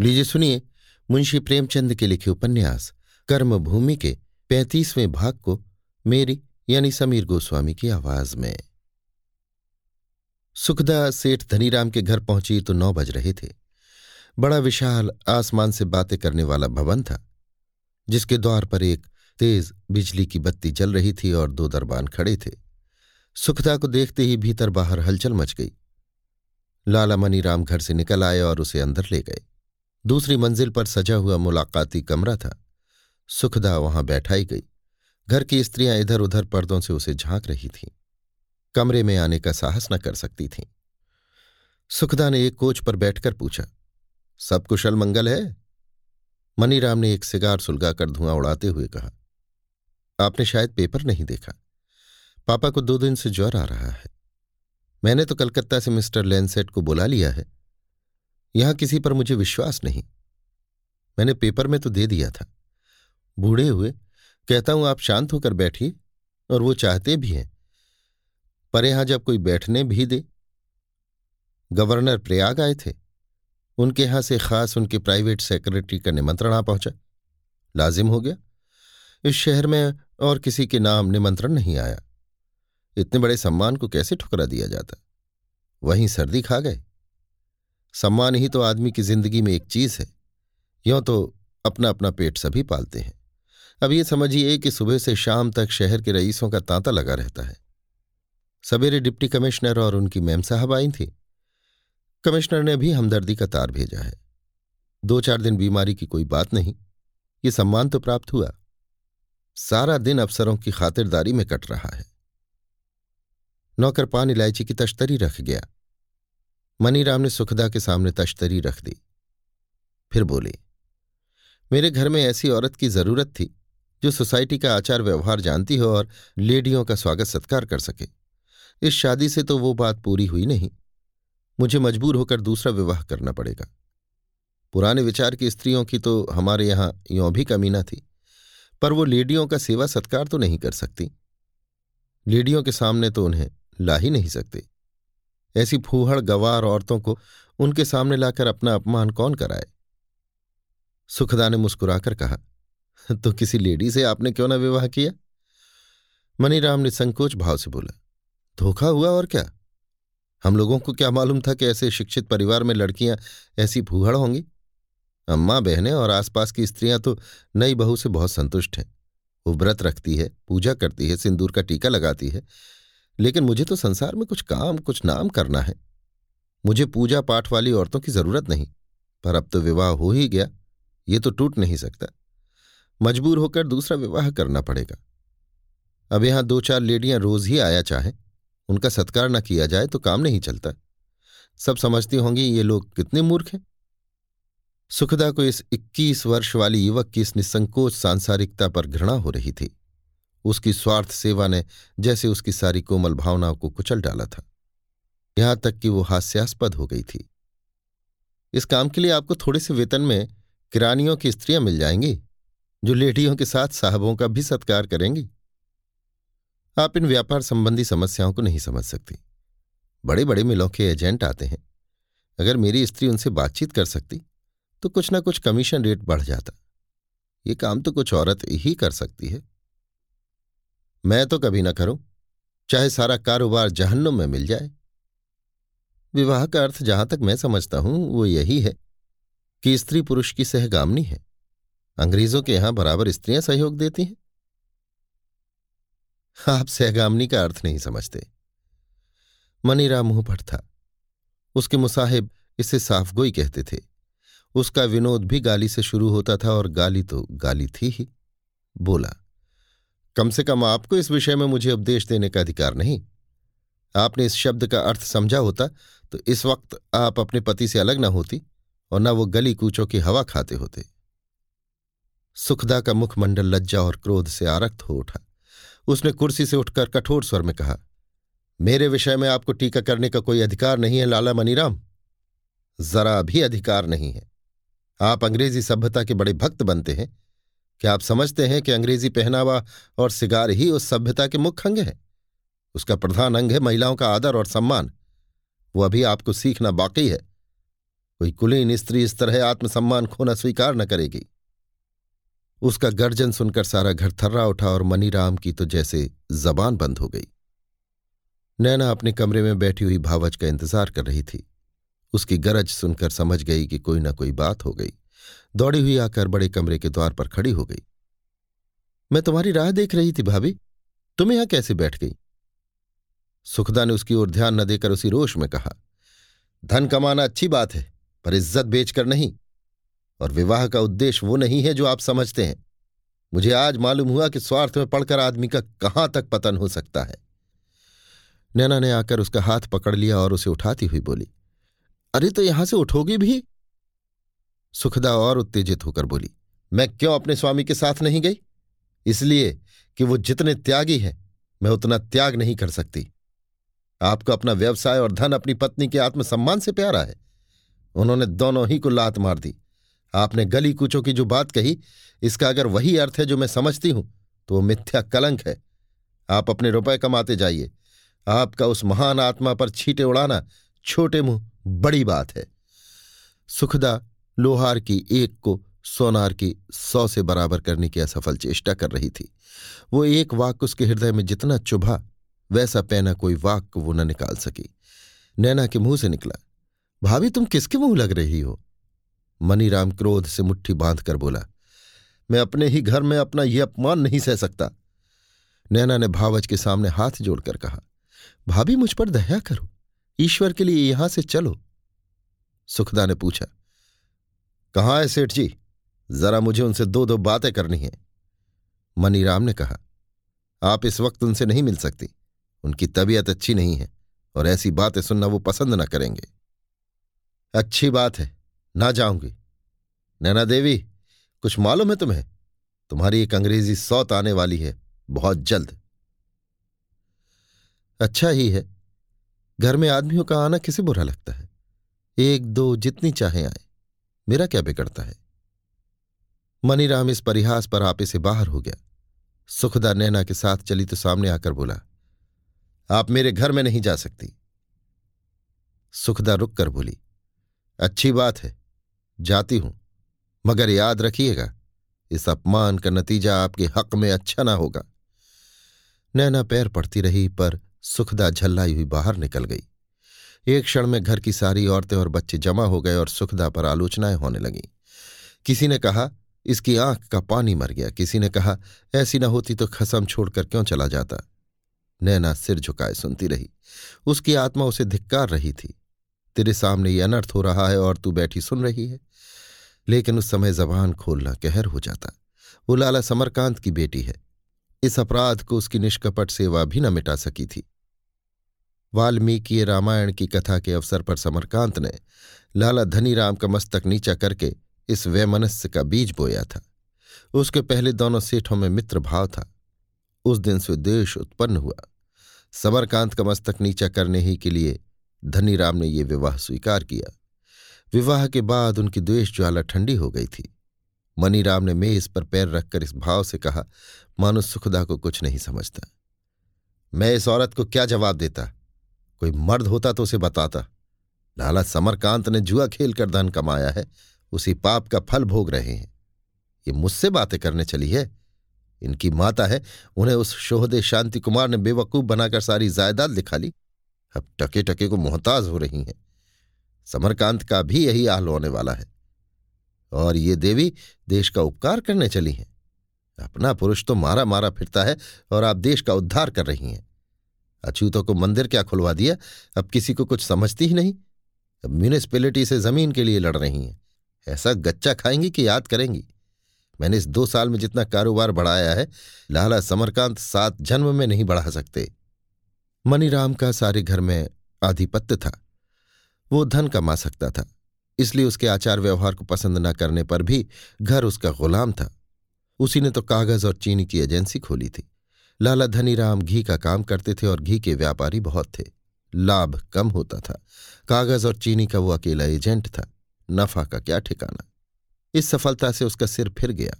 लीजिए सुनिए मुंशी प्रेमचंद के लिखे उपन्यास, कर्मभूमि के पैंतीसवें भाग को मेरी यानी समीर गोस्वामी की आवाज़ में। सुखदा सेठ धनीराम के घर पहुँची तो नौ बज रहे थे। बड़ा विशाल आसमान से बातें करने वाला भवन था, जिसके द्वार पर एक तेज बिजली की बत्ती जल रही थी और दो दरबान खड़े थे। सुखदा को देखते ही भीतर बाहर हलचल मच गई। लाला मनीराम घर से निकल आए और उसे अंदर ले गए। दूसरी मंजिल पर सजा हुआ मुलाकाती कमरा था। सुखदा वहाँ बैठाई गई। घर की स्त्रियाँ इधर उधर पर्दों से उसे झाँक रही थीं। कमरे में आने का साहस न कर सकती थीं। सुखदा ने एक कोच पर बैठकर पूछा, सब कुशल मंगल है? मनीराम ने एक सिगार सुलगाकर धुआँ उड़ाते हुए कहा, आपने शायद पेपर नहीं देखा। पापा को दो दिन से ज्वर आ रहा है। मैंने तो कलकत्ता से मिस्टर लेंसेट को बुला लिया है। यहाँ किसी पर मुझे विश्वास नहीं। मैंने पेपर में तो दे दिया था। बूढ़े हुए, कहता हूँ, आप शांत होकर बैठिए, और वो चाहते भी हैं। पर यहाँ जब कोई बैठने भी दे। गवर्नर प्रयाग आए थे। उनके यहाँ से खास उनके प्राइवेट सेक्रेटरी का निमंत्रण आ पहुँचा। लाजिम हो गया। इस शहर में और किसी के नाम निमंत्रण नहीं आया। इतने बड़े सम्मान को कैसे ठुकरा दिया जाता? वहीं सर्दी खा गए। सम्मान ही तो आदमी की ज़िंदगी में एक चीज़ है। यों तो अपना अपना पेट सभी पालते हैं। अब ये समझिए कि सुबह से शाम तक शहर के रईसों का तांता लगा रहता है। सवेरे डिप्टी कमिश्नर और उनकी मैम साहब आई थी। कमिश्नर ने भी हमदर्दी का तार भेजा है। दो चार दिन बीमारी की कोई बात नहीं। ये सम्मान तो प्राप्त हुआ। सारा दिन अफसरों की खातिरदारी में कट रहा है। नौकर पान इलायची की तश्तरी रख गया। मनीराम ने सुखदा के सामने तश्तरी रख दी। फिर बोली, मेरे घर में ऐसी औरत की ज़रूरत थी, जो सोसाइटी का आचार व्यवहार जानती हो और लेडियों का स्वागत सत्कार कर सके। इस शादी से तो वो बात पूरी हुई नहीं। मुझे मजबूर होकर दूसरा विवाह करना पड़ेगा। पुराने विचार की स्त्रियों की तो हमारे यहाँ यों भी कमी न थी, पर वो लेडियों का सेवा सत्कार तो नहीं कर सकती। लेडियों के सामने तो उन्हें ला ही नहीं सकते। ऐसी फूहड़ गवार औरतों को उनके सामने लाकर अपना अपमान कौन कराए? सुखदा ने मुस्कुराकर कहा तो किसी लेडी से आपने क्यों ना विवाह किया? मनीराम ने संकोच भाव से बोला, धोखा हुआ और क्या? हम लोगों को क्या मालूम था कि ऐसे शिक्षित परिवार में लड़कियाँ ऐसी फूहड़ होंगी? अम्मा, बहनें और आसपास की स्त्रियाँ तो नई बहू से बहुत संतुष्ट हैं। वो व्रत रखती है, पूजा करती है, सिंदूर का टीका लगाती है। लेकिन मुझे तो संसार में कुछ काम, कुछ नाम करना है। मुझे पूजा पाठ वाली औरतों की ज़रूरत नहीं, पर अब तो विवाह हो ही गया, ये तो टूट नहीं सकता। मजबूर होकर दूसरा विवाह करना पड़ेगा। अब यहाँ दो चार लेडियाँ रोज ही आया चाहें, उनका सत्कार न किया जाए तो काम नहीं चलता। सब समझती होंगी ये लोग कितने मूर्ख हैं। सुखदा को इस इक्कीस वर्ष वाली युवक की इस निसंकोच सांसारिकता पर घृणा हो रही थी। उसकी स्वार्थ सेवा ने जैसे उसकी सारी कोमल भावनाओं को कुचल डाला था। यहाँ तक कि वो हास्यास्पद हो गई थी। इस काम के लिए आपको थोड़े से वेतन में किरानियों की स्त्रियाँ मिल जाएँगी, जो लेडियों के साथ साहबों का भी सत्कार करेंगी। आप इन व्यापार संबंधी समस्याओं को नहीं समझ सकती। बड़े बड़े मिलों के एजेंट आते हैं। अगर मेरी स्त्री उनसे बातचीत कर सकती तो कुछ ना कुछ कमीशन रेट बढ़ जाता। ये काम तो कुछ औरत ही कर सकती है। मैं तो कभी ना करूँ, चाहे सारा कारोबार जहन्नुम में मिल जाए। विवाह का अर्थ जहाँ तक मैं समझता हूँ, वो यही है कि स्त्री पुरुष की सहगामनी है। अंग्रेज़ों के यहाँ बराबर स्त्रियाँ सहयोग देती हैं। आप सहगामनी का अर्थ नहीं समझते। मनीराम मुँह पर था। उसके मुसाहिब इसे साफगोई कहते थे। उसका विनोद भी गाली से शुरू होता था और गाली तो गाली थी ही। बोला कम से कम आपको इस विषय में मुझे उपदेश देने का अधिकार नहीं। आपने इस शब्द का अर्थ समझा होता तो इस वक्त आप अपने पति से अलग न होती और न वो गली कूचों की हवा खाते होते। सुखदा का मुखमंडल लज्जा और क्रोध से आरक्त हो उठा। उसने कुर्सी से उठकर कठोर स्वर में कहा, मेरे विषय में आपको टीका करने का कोई अधिकार नहीं है, लाला मनीराम। जरा भी अधिकार नहीं है। आप अंग्रेज़ी सभ्यता के बड़े भक्त बनते हैं क्या आप समझते हैं कि अंग्रेज़ी पहनावा और सिगार ही उस सभ्यता के मुख्य अंग है? उसका प्रधान अंग है महिलाओं का आदर और सम्मान। वो अभी आपको सीखना बाकी है। कोई कुलीन स्त्री इस तरह आत्मसम्मान खोना स्वीकार न करेगी। उसका गर्जन सुनकर सारा घर थर्रा उठा और मनीराम की तो जैसे जबान बंद हो गई। नैना अपने कमरे में बैठी हुई भावच का इंतज़ार कर रही थी। उसकी गरज सुनकर समझ गई कि कोई ना कोई बात हो गई। दौड़ी हुई आकर बड़े कमरे के द्वार पर खड़ी हो गई। मैं तुम्हारी राह देख रही थी भाभी। तुम यहाँ कैसे बैठ गई? सुखदा ने उसकी ओर ध्यान न देकर उसी रोष में कहा, धन कमाना अच्छी बात है, पर इज़्ज़त बेचकर नहीं। और विवाह का उद्देश्य वो नहीं है जो आप समझते हैं। मुझे आज मालूम हुआ कि स्वार्थ में पड़कर आदमी का कहाँ तक पतन हो सकता है। नैना ने आकर उसका हाथ पकड़ लिया और उसे उठाती हुई बोली, अरे तो यहाँ से उठोगी भी? सुखदा और उत्तेजित होकर बोली, मैं क्यों अपने स्वामी के साथ नहीं गई? इसलिए कि वो जितने त्यागी हैं, मैं उतना त्याग नहीं कर सकती। आपको अपना व्यवसाय और धन अपनी पत्नी के आत्मसम्मान से प्यारा है। उन्होंने दोनों ही को लात मार दी। आपने गली कूचों की जो बात कही, इसका अगर वही अर्थ है जो मैं समझती हूँ तो वो मिथ्या कलंक है। आप अपने रुपए कमाते जाइए। आपका उस महान आत्मा पर छीटे उड़ाना छोटे मुँह बड़ी बात है। सुखदा लोहार की एक को सोनार की सौ से बराबर करने की असफल चेष्टा कर रही थी। वो एक वाक्य उसके हृदय में जितना चुभा, वैसा पैना कोई वाक्य वो न निकाल सकी। नैना के मुँह से निकला, भाभी, तुम किसके मुँह लग रही हो? मनीराम क्रोध से मुट्ठी बाँध कर बोला, मैं अपने ही घर में अपना यह अपमान नहीं सह सकता। नैना ने भावच के सामने हाथ जोड़कर कहा, भाभी, मुझ पर दया करो। ईश्वर के लिए यहाँ से चलो। सुखदा ने पूछा कहाँ है सेठ जी? जरा मुझे उनसे दो दो बातें करनी हैं। मनीराम ने कहा, आप इस वक्त उनसे नहीं मिल सकती। उनकी तबीयत अच्छी नहीं है और ऐसी बातें सुनना वो पसंद ना करेंगे। अच्छी बात है, ना जाऊँगी। नैना देवी, कुछ मालूम है तुम्हें? तुम्हारी एक अंग्रेज़ी सौत आने वाली है, बहुत जल्द। अच्छा ही है, घर में आदमियों का आना किसे बुरा लगता है? एक दो जितनी चाहे आए। मेरा क्या बिगड़ता है? मनीराम इस परिहास पर आपे से बाहर हो गया। सुखदा नैना के साथ चली तो सामने आकर बोला, आप मेरे घर में नहीं जा सकती। सुखदा रुक कर बोली, अच्छी बात है, जाती हूँ, मगर याद रखिएगा, इस अपमान का नतीजा आपके हक में अच्छा ना होगा। नैना पैर पड़ती रही, पर सुखदा झल्लाई हुई बाहर निकल गई। एक क्षण में घर की सारी औरतें और बच्चे जमा हो गए और सुखदा पर आलोचनाएँ होने लगीं। किसी ने कहा, इसकी आँख का पानी मर गया। किसी ने कहा, ऐसी न होती तो खसम छोड़कर क्यों चला जाता? नैना सिर झुकाए सुनती रही। उसकी आत्मा उसे धिक्कार रही थी। तेरे सामने ये अनर्थ हो रहा है और तू बैठी सुन रही है। लेकिन उस समय जबान खोलना कहर हो जाता। वो लाला समरकांत की बेटी है। इस अपराध को उसकी निष्कपट सेवा भी न मिटा सकी थी। वाल्मीकि रामायण की कथा के अवसर पर समरकांत ने लाला धनीराम का मस्तक नीचा करके इस वैमनस्य का बीज बोया था। उसके पहले दोनों सेठों में मित्र भाव था। उस दिन से देश उत्पन्न हुआ। समरकांत का मस्तक नीचा करने ही के लिए धनीराम ने ये विवाह स्वीकार किया। विवाह के बाद उनकी द्वेष ज्वाला ठंडी हो गई थी। मनीराम ने मेज पर पैर रखकर इस भाव से कहा, मानो सुखदा को कुछ नहीं समझता। मैं इस औरत को क्या जवाब देता? कोई मर्द होता तो उसे बताता। लाला समरकांत ने जुआ खेल कर धन कमाया है, उसी पाप का फल भोग रहे हैं। ये मुझसे बातें करने चली है। इनकी माता है, उन्हें उस शोहदे शांति कुमार ने बेवकूफ़ बनाकर सारी जायदाद लिखा ली। अब टके टके को मोहताज हो रही हैं। समरकांत का भी यही हाल होने वाला है। और ये देवी देश का उपकार करने चली हैं। अपना पुरुष तो मारा मारा फिरता है और आप देश का उद्धार कर रही हैं। अछूतों को मंदिर क्या खुलवा दिया? अब किसी को कुछ समझती ही नहीं। अब म्यूनिसपैलिटी से ज़मीन के लिए लड़ रही हैं। ऐसा गच्चा खाएँगी कि याद करेंगी। मैंने इस दो साल में जितना कारोबार बढ़ाया है, लाला समरकांत सात जन्म में नहीं बढ़ा सकते। मनीराम का सारे घर में आधिपत्य था। वो धन कमा सकता था, इसलिए उसके आचार व्यवहार को पसंद न करने पर भी घर उसका गुलाम था। उसी ने तो कागज़ और चीनी की एजेंसी खोली थी। लाला धनीराम घी का काम करते थे और घी के व्यापारी बहुत थे। लाभ कम होता था। कागज़ और चीनी का वो अकेला एजेंट था। नफा का क्या ठिकाना? इस सफलता से उसका सिर फिर गया।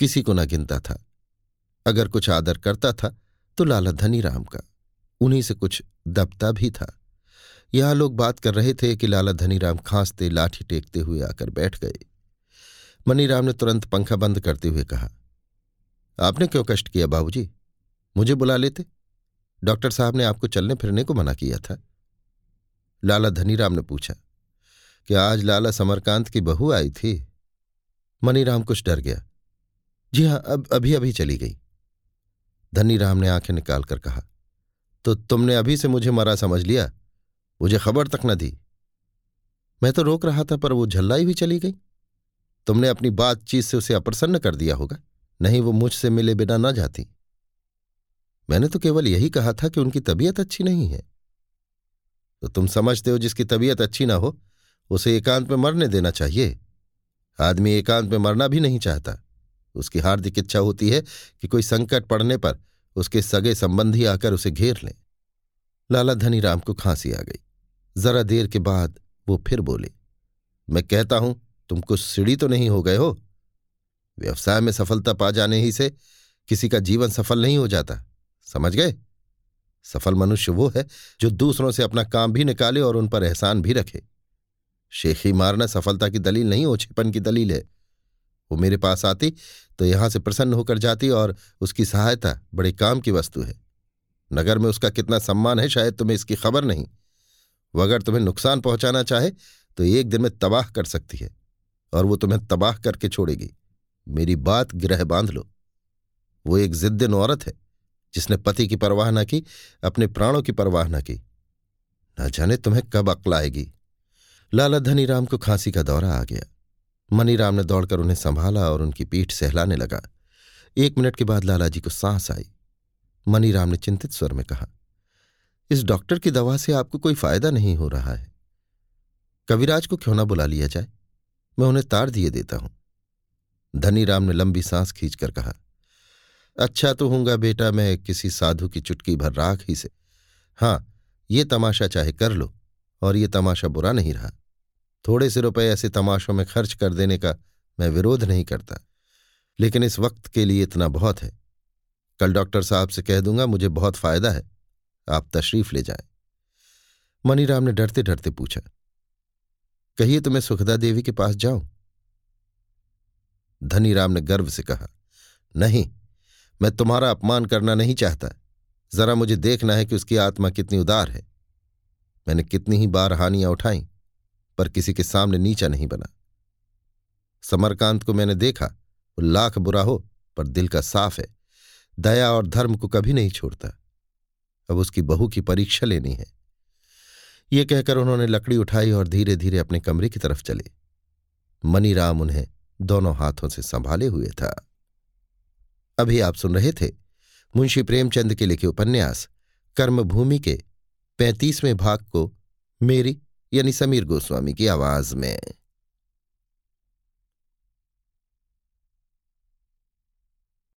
किसी को न गिनता था। अगर कुछ आदर करता था तो लाला धनीराम का। उन्हीं से कुछ दबता भी था। यहाँ लोग बात कर रहे थे कि लाला धनीराम खांसते, लाठी टेकते हुए आकर बैठ गए। मनीराम ने तुरंत पंखा बंद करते हुए कहा, आपने क्यों कष्ट किया बाबूजी? मुझे बुला लेते। डॉक्टर साहब ने आपको चलने फिरने को मना किया था। लाला धनीराम ने पूछा, कि आज लाला समरकांत की बहू आई थी? मनीराम कुछ डर गया, जी हाँ, अब, अभी अभी चली गई। धनीराम ने आँखें निकालकर कहा तो तुमने अभी से मुझे मरा समझ लिया? मुझे खबर तक न दी? मैं तो रोक रहा था, पर वो झल्लाई हुई चली गई। तुमने अपनी बातचीत से उसे अप्रसन्न कर दिया होगा, नहीं वो मुझसे मिले बिना न जाती। मैंने तो केवल यही कहा था कि उनकी तबीयत अच्छी नहीं है। तो तुम समझते हो जिसकी तबीयत अच्छी ना हो, उसे एकांत में मरने देना चाहिए। आदमी एकांत में मरना भी नहीं चाहता। उसकी हार्दिक इच्छा होती है कि कोई संकट पड़ने पर उसके सगे संबंधी आकर उसे घेर लें। लाला धनी राम को खांसी आ गई। जरा देर के बाद वो फिर बोले, मैं कहता हूँ, तुम कुछ सीढ़ी तो नहीं हो गए हो? व्यवसाय में सफलता पा जाने ही से किसी का जीवन सफल नहीं हो जाता। समझ गए? सफल मनुष्य वो है जो दूसरों से अपना काम भी निकाले और उन पर एहसान भी रखे। शेखी मारना सफलता की दलील नहीं, ओछेपन की दलील है। वो मेरे पास आती तो यहाँ से प्रसन्न होकर जाती और उसकी सहायता बड़े काम की वस्तु है। नगर में उसका कितना सम्मान है, शायद तुम्हें इसकी खबर नहीं। वो अगर तुम्हें नुकसान पहुंचाना चाहे तो एक दिन में तबाह कर सकती है और वो तुम्हें तबाह करके छोड़ेगी। मेरी बात ग्रह बाँध लो। वो एक जिद्दिन औरत है। जिसने पति की परवाह न की, अपने प्राणों की परवाह न की। न जाने तुम्हें कब अक्ल आएगी। लाला धनीराम को खांसी का दौरा आ गया। मनीराम ने दौड़कर उन्हें संभाला और उनकी पीठ सहलाने लगा। एक मिनट के बाद लालाजी को सांस आई। मनीराम ने चिंतित स्वर में कहा, इस डॉक्टर की दवा से आपको कोई फ़ायदा नहीं हो रहा है। कविराज को क्यों ना बुला लिया जाए? मैं उन्हें तार दिए देता हूँ। धनीराम ने लंबी सांस खींचकर कहा अच्छा तो हूँगा बेटा, मैं किसी साधु की चुटकी भर राख ही से। हाँ, ये तमाशा चाहे कर लो, और ये तमाशा बुरा नहीं रहा। थोड़े से रुपए ऐसे तमाशों में खर्च कर देने का मैं विरोध नहीं करता। लेकिन इस वक्त के लिए इतना बहुत है। कल डॉक्टर साहब से कह दूँगा, मुझे बहुत फ़ायदा है। आप तशरीफ़ ले जाएँ। मनीराम ने डरते डरते पूछा, कहिए तो मैं सुखदा देवी के पास जाऊँ? धनीराम ने गर्व से कहा, नहीं मैं तुम्हारा अपमान करना नहीं चाहता। जरा मुझे देखना है कि उसकी आत्मा कितनी उदार है। मैंने कितनी ही बार हानियाँ उठाई, पर किसी के सामने नीचा नहीं बना। समरकांत को मैंने देखा, वो लाख बुरा हो, पर दिल का साफ़ है। दया और धर्म को कभी नहीं छोड़ता। अब उसकी बहू की परीक्षा लेनी है। ये कहकर उन्होंने लकड़ी उठाई और धीरे धीरे अपने कमरे की तरफ़ चले। मनीराम उन्हें दोनों हाथों से संभाले हुए था। अभी आप सुन रहे थे मुंशी प्रेमचंद के लिखे उपन्यास, कर्मभूमि के पैंतीसवें भाग को मेरी यानी समीर गोस्वामी की आवाज़ में।